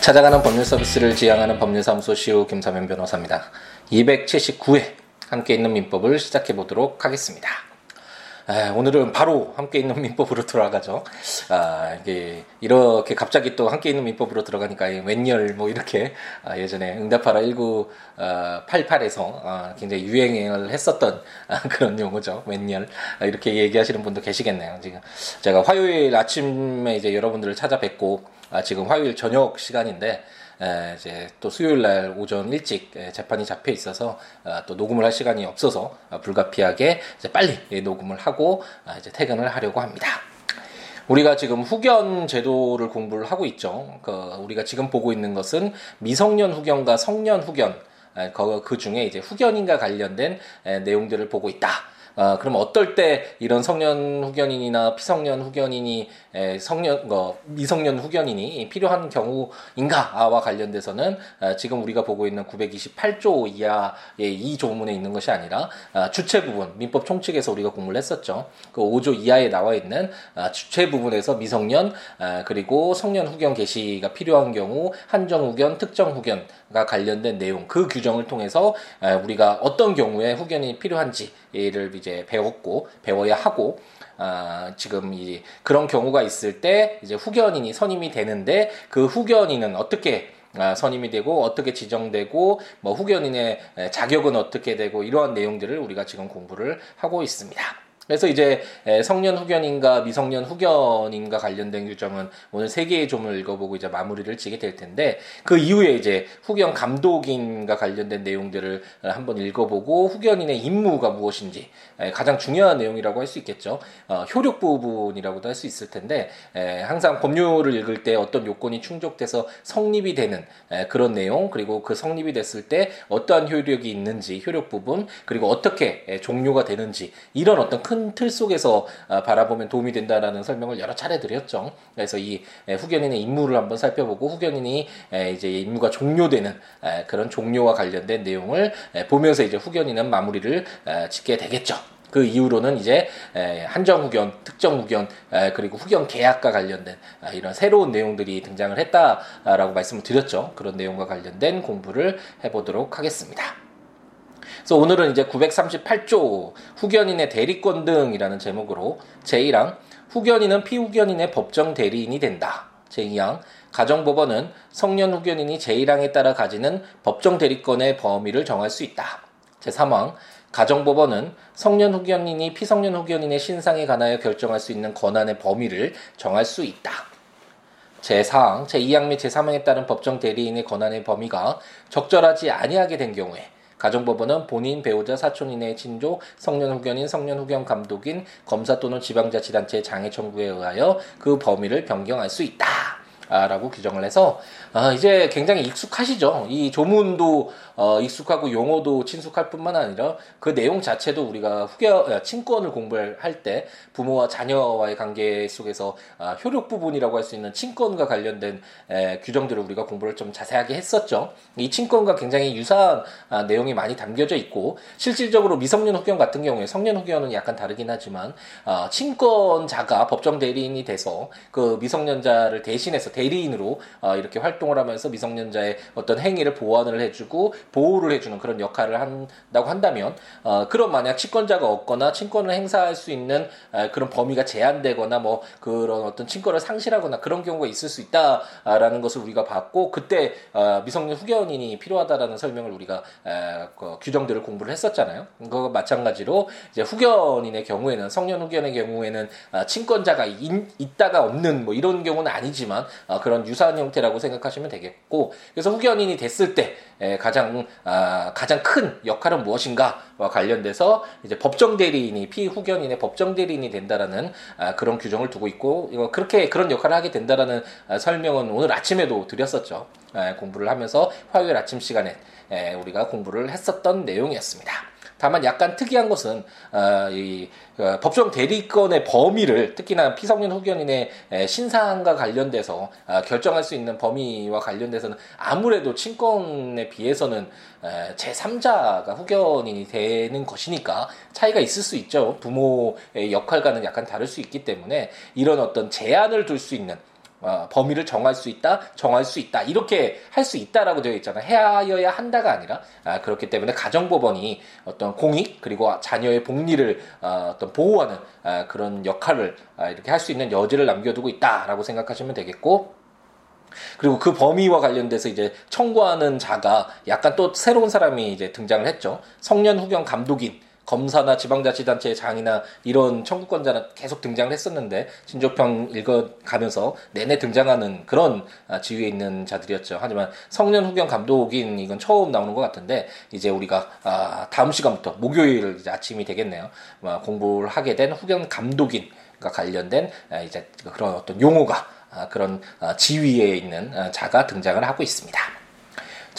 찾아가는 법률 서비스를 지향하는 법률사무소 시우 김사면 변호사입니다. 279회 함께 있는 민법을 시작해 보도록 하겠습니다. 아, 오늘은 바로 함께 있는 민법으로 들어가죠. 아, 이게 이렇게 갑자기 또 함께 있는 민법으로 들어가니까 웬열 뭐 이렇게 아, 예전에 응답하라 1988에서 아, 굉장히 유행을 했었던 아, 그런 용어죠. 웬열 아, 이렇게 얘기하시는 분도 계시겠네요. 지금 제가 화요일 아침에 이제 여러분들을 찾아뵙고 아, 지금 화요일 저녁 시간인데 에, 이제 또 수요일 날 오전 일찍 에, 재판이 잡혀 있어서 아, 또 녹음을 할 시간이 없어서 아, 불가피하게 이제 빨리 예, 녹음을 하고 아, 이제 퇴근을 하려고 합니다. 우리가 지금 후견 제도를 공부를 하고 있죠. 그 우리가 지금 보고 있는 것은 미성년 후견과 성년 후견 에, 그, 그 중에 이제 후견인과 관련된 에, 내용들을 보고 있다. 아, 그럼 어떨 때 이런 성년 후견인이나 피성년 후견인이 에, 성년 어, 미성년 후견인이 필요한 경우인가와 관련돼서는 아, 지금 우리가 보고 있는 928조 이하의 이 조문에 있는 것이 아니라 아, 주체 부분 민법 총칙에서 우리가 공부를 했었죠. 그 5조 이하에 나와 있는 아, 주체 부분에서 미성년 아, 그리고 성년 후견 개시가 필요한 경우 한정 후견, 특정 후견과 관련된 내용 그 규정을 통해서 아, 우리가 어떤 경우에 후견이 필요한지를 이제 배웠고 배워야 하고 아, 지금 이 그런 경우가 있을 때 이제 후견인이 선임이 되는데 그 후견인은 어떻게 아, 선임이 되고 어떻게 지정되고 뭐 후견인의 자격은 어떻게 되고 이러한 내용들을 우리가 지금 공부를 하고 있습니다. 그래서 이제 성년 후견인과 미성년 후견인과 관련된 규정은 오늘 세 개의 점을 읽어보고 이제 마무리를 지게 될 텐데 그 이후에 이제 후견 감독인과 관련된 내용들을 한번 읽어보고 후견인의 임무가 무엇인지 가장 중요한 내용이라고 할 수 있겠죠. 어, 효력 부분이라고도 할 수 있을 텐데 항상 법률을 읽을 때 어떤 요건이 충족돼서 성립이 되는 그런 내용 그리고 그 성립이 됐을 때 어떠한 효력이 있는지 효력 부분 그리고 어떻게 종료가 되는지 이런 어떤 큰틀 속에서 바라보면 도움이 된다라는 설명을 여러 차례 드렸죠. 그래서 이 후견인의 임무를 한번 살펴보고 후견인이 이제 임무가 종료되는 그런 종료와 관련된 내용을 보면서 이제 후견인은 마무리를 짓게 되겠죠. 그 이후로는 이제 한정 후견, 특정 후견, 그리고 후견 계약과 관련된 이런 새로운 내용들이 등장을 했다라고 말씀을 드렸죠. 그런 내용과 관련된 공부를 해보도록 하겠습니다. 그래서 오늘은 이제 938조 후견인의 대리권 등이라는 제목으로 제1항 후견인은 피후견인의 법정 대리인이 된다. 제2항 가정법원은 성년 후견인이 제1항에 따라 가지는 법정 대리권의 범위를 정할 수 있다. 제3항 가정법원은 성년 후견인이 피성년 후견인의 신상에 관하여 결정할 수 있는 권한의 범위를 정할 수 있다. 제4항, 제2항 및 제3항에 따른 법정 대리인의 권한의 범위가 적절하지 아니하게 된 경우에 가정법원은 본인, 배우자, 사촌 이내의 친조, 성년 후견인, 성년 후견 감독인, 검사 또는 지방자치단체의 장애 청구에 의하여 그 범위를 변경할 수 있다. 라고 규정을 해서 아, 이제 굉장히 익숙하시죠. 이 조문도 어, 익숙하고 용어도 친숙할 뿐만 아니라 그 내용 자체도 우리가 후겨 아, 친권을 공부할 때 부모와 자녀와의 관계 속에서 아, 효력 부분이라고 할 수 있는 친권과 관련된 에, 규정들을 우리가 공부를 좀 자세하게 했었죠. 이 친권과 굉장히 유사한 아, 내용이 많이 담겨져 있고 실질적으로 미성년 후견 같은 경우에 성년 후견은 약간 다르긴 하지만 아, 친권자가 법정 대리인이 돼서 그 미성년자를 대신해서 대리인으로 어, 이렇게 활동을 하면서 미성년자의 어떤 행위를 보완을 해주고 보호를 해주는 그런 역할을 한다고 한다면 어, 그런 만약 친권자가 없거나 친권을 행사할 수 있는 어, 그런 범위가 제한되거나 뭐 그런 어떤 친권을 상실하거나 그런 경우가 있을 수 있다라는 것을 우리가 봤고 그때 어, 미성년 후견인이 필요하다라는 설명을 우리가 에, 그 규정들을 공부를 했었잖아요. 그거 마찬가지로 이제 후견인의 경우에는 성년 후견의 경우에는 어, 친권자가 인, 있다가 없는 뭐 이런 경우는 아니지만 어, 그런 유사한 형태라고 생각하시면 되겠고 그래서 후견인이 됐을 때 에, 가장 아, 가장 큰 역할은 무엇인가와 관련돼서 이제 법정 대리인이 피후견인의 법정 대리인이 된다라는 아, 그런 규정을 두고 있고 그렇게 그런 역할을 하게 된다라는 아, 설명은 오늘 아침에도 드렸었죠. 에, 공부를 하면서 화요일 아침 시간에 에, 우리가 공부를 했었던 내용이었습니다. 다만 약간 특이한 것은 어, 이 어, 법정 대리권의 범위를 특히나 피성년 후견인의 에, 신상과 관련돼서 어, 결정할 수 있는 범위와 관련돼서는 아무래도 친권에 비해서는 에, 제3자가 후견인이 되는 것이니까 차이가 있을 수 있죠. 부모의 역할과는 약간 다를 수 있기 때문에 이런 어떤 제한을 둘 수 있는 어, 범위를 정할 수 있다, 정할 수 있다 이렇게 할 수 있다라고 되어 있잖아. 해야여야 한다가 아니라 아, 그렇기 때문에 가정법원이 어떤 공익 그리고 자녀의 복리를 어, 떤 보호하는 아, 그런 역할을 아, 이렇게 할 수 있는 여지를 남겨두고 있다라고 생각하시면 되겠고. 그리고 그 범위와 관련돼서 이제 청구하는 자가 약간 또 새로운 사람이 이제 등장을 했죠. 성년 후견 감독인 검사나 지방자치단체의 장이나 이런 청구권자는 계속 등장을 했었는데 진조평 읽어가면서 내내 등장하는 그런 아, 지위에 있는 자들이었죠. 하지만 성년 후견 감독인 이건 처음 나오는 것 같은데 이제 우리가 아, 다음 시간부터 목요일 아침이 되겠네요. 공부를 하게 된 후견 감독인과 관련된 아, 이제 그런 어떤 용어가 그런 지위에 있는 자가 등장을 하고 있습니다.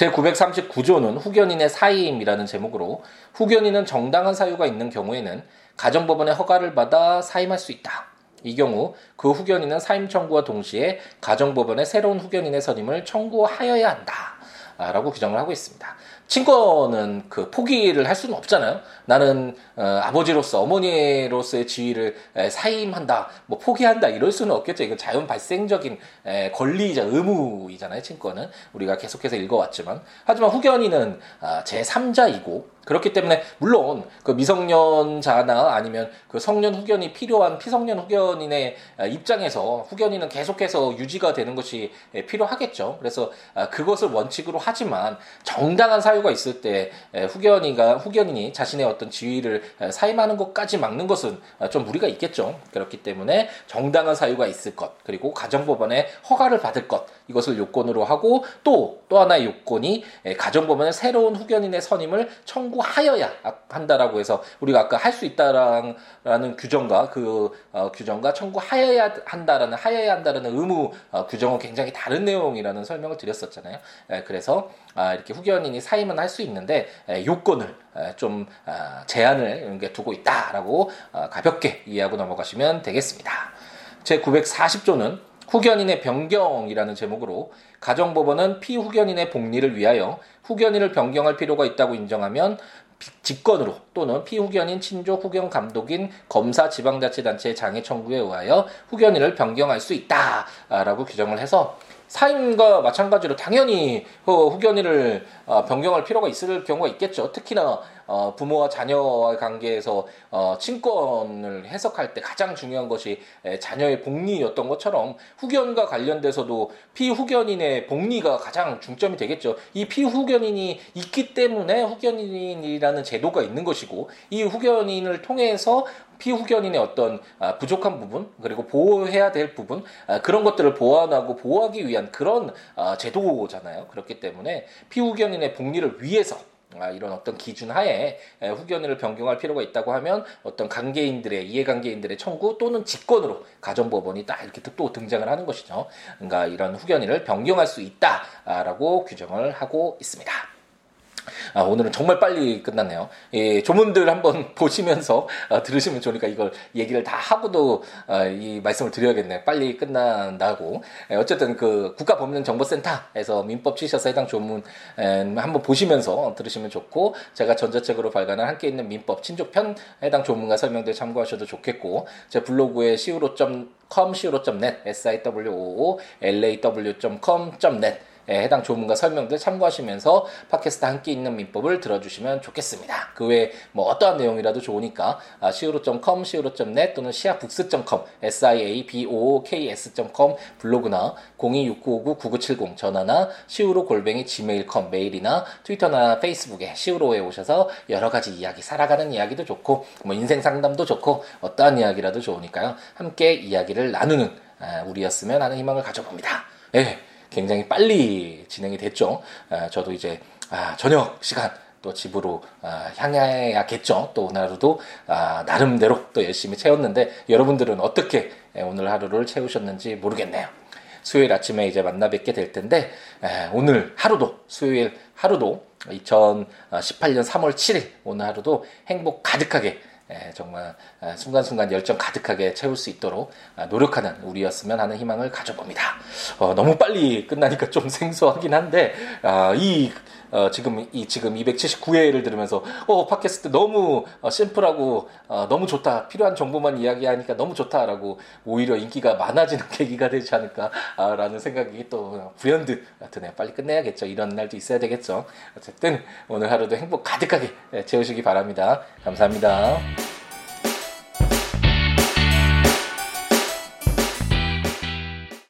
제939조는 후견인의 사임이라는 제목으로 후견인은 정당한 사유가 있는 경우에는 가정법원의 허가를 받아 사임할 수 있다. 이 경우 그 후견인은 사임 청구와 동시에 가정법원의 새로운 후견인의 선임을 청구하여야 한다. 라고 규정을 하고 있습니다. 친권은 그 포기를 할 수는 없잖아요. 나는 어, 아버지로서 어머니로서의 지위를 에, 사임한다, 뭐 포기한다 이럴 수는 없겠죠. 이건 자연 발생적인 에, 권리이자 의무이잖아요. 친권은 우리가 계속해서 읽어왔지만 하지만 후견인은 아, 제 3자이고 그렇기 때문에 물론 그 미성년자나 아니면 그 성년 후견이 필요한 피성년 후견인의 아, 입장에서 후견인은 계속해서 유지가 되는 것이 필요하겠죠. 그래서 아, 그것을 원칙으로 하지만 정당한 사유가 있을 때 후견이가 후견인이 자신의 어떤 지위를 사임하는 것까지 막는 것은 아, 좀 무리가 있겠죠. 그렇기 때문에 정당한 사유가 있을 것 그리고 가정법원의 허가를 받을 것 이것을 요건으로 하고 또또 하나의 요건이 가정법원의 새로운 후견인의 선임을 청 청구하여야 한다라고 해서 우리가 아까 할 수 있다라는 규정과 그 어, 규정과 청구하여야 한다라는 하여야 한다라는 의무 어, 규정은 굉장히 다른 내용이라는 설명을 드렸었잖아요. 에, 그래서 아, 이렇게 후견인이 사임은 할 수 있는데 에, 요건을 에, 좀 아, 제한을 두고 있다라고 어, 가볍게 이해하고 넘어가시면 되겠습니다. 제 940조는 후견인의 변경이라는 제목으로 가정법원은 피후견인의 복리를 위하여 후견인을 변경할 필요가 있다고 인정하면 직권으로 또는 피후견인 친족 후견 감독인 검사 지방자치단체의 장애 청구에 의하여 후견인을 변경할 수 있다라고 규정을 해서 사임과 마찬가지로 당연히 그 후견인을 어, 변경할 필요가 있을 경우가 있겠죠. 특히나 어, 부모와 자녀와의 관계에서 어, 친권을 해석할 때 가장 중요한 것이 자녀의 복리였던 것처럼 후견과 관련돼서도 피후견인의 복리가 가장 중점이 되겠죠. 이 피후견인이 있기 때문에 후견인이라는 제도가 있는 것이고 이 후견인을 통해서 피후견인의 어떤 아, 부족한 부분 그리고 보호해야 될 부분 아, 그런 것들을 보완하고 보호하기 위한 그런 아, 제도잖아요. 그렇기 때문에 피후견인의 복리를 위해서 이런 어떤 기준 하에 후견인을 변경할 필요가 있다고 하면 어떤 관계인들의 이해관계인들의 청구 또는 직권으로 가정법원이 딱 이렇게 또 등장을 하는 것이죠. 그러니까 이런 후견인을 변경할 수 있다라고 규정을 하고 있습니다. 아, 오늘은 정말 빨리 끝났네요. 예, 조문들 한번 보시면서 어, 들으시면 좋으니까 이걸 얘기를 다 하고도 어, 이 말씀을 드려야겠네요. 빨리 끝난다고. 예, 어쨌든 그 국가법령정보센터에서 민법 치셔서 해당 조문 에, 한번 보시면서 들으시면 좋고 제가 전자책으로 발간한 함께 있는 민법 친족편 해당 조문과 설명들 참고하셔도 좋겠고 제 블로그에 siwo.com, siwo.net, siwo, law.com.net 예, 해당 조문과 설명들 참고하시면서 팟캐스트 함께 있는 민법을 들어주시면 좋겠습니다. 그 외에 뭐 어떠한 내용이라도 좋으니까 아, siwo.com, siwo.net 또는 siabooks.com, siabooks.com 블로그나 026959-9970 전화나 siwo 골뱅이 gmail.com 메일이나 트위터나 페이스북에 siwo에 오셔서 여러 가지 이야기, 살아가는 이야기도 좋고 뭐 인생 상담도 좋고 어떠한 이야기라도 좋으니까요. 함께 이야기를 나누는 아, 우리였으면 하는 희망을 가져봅니다. 예. 굉장히 빨리 진행이 됐죠. 아, 저도 이제 아, 저녁 시간 또 집으로 아, 향해야겠죠. 또 오늘 하루도 나름대로 또 열심히 채웠는데 여러분들은 어떻게 오늘 하루를 채우셨는지 모르겠네요. 수요일 아침에 이제 만나 뵙게 될 텐데 오늘 하루도 수요일 하루도 2018년 3월 7일 오늘 하루도 행복 가득하게 예, 정말 아, 순간순간 열정 가득하게 채울 수 있도록 아, 노력하는 우리였으면 하는 희망을 가져봅니다. 어, 너무 빨리 끝나니까 좀 생소하긴 한데 아, 이 어, 지금 이 지금 279회를 들으면서 어 팟캐스트 너무 어, 심플하고 어, 너무 좋다 필요한 정보만 이야기하니까 너무 좋다라고 오히려 인기가 많아지는 계기가 되지 않을까라는 생각이 또 불현듯 드네요. 빨리 끝내야겠죠. 이런 날도 있어야 되겠죠. 어쨌든 오늘 하루도 행복 가득하게 예, 채우시기 바랍니다. 감사합니다.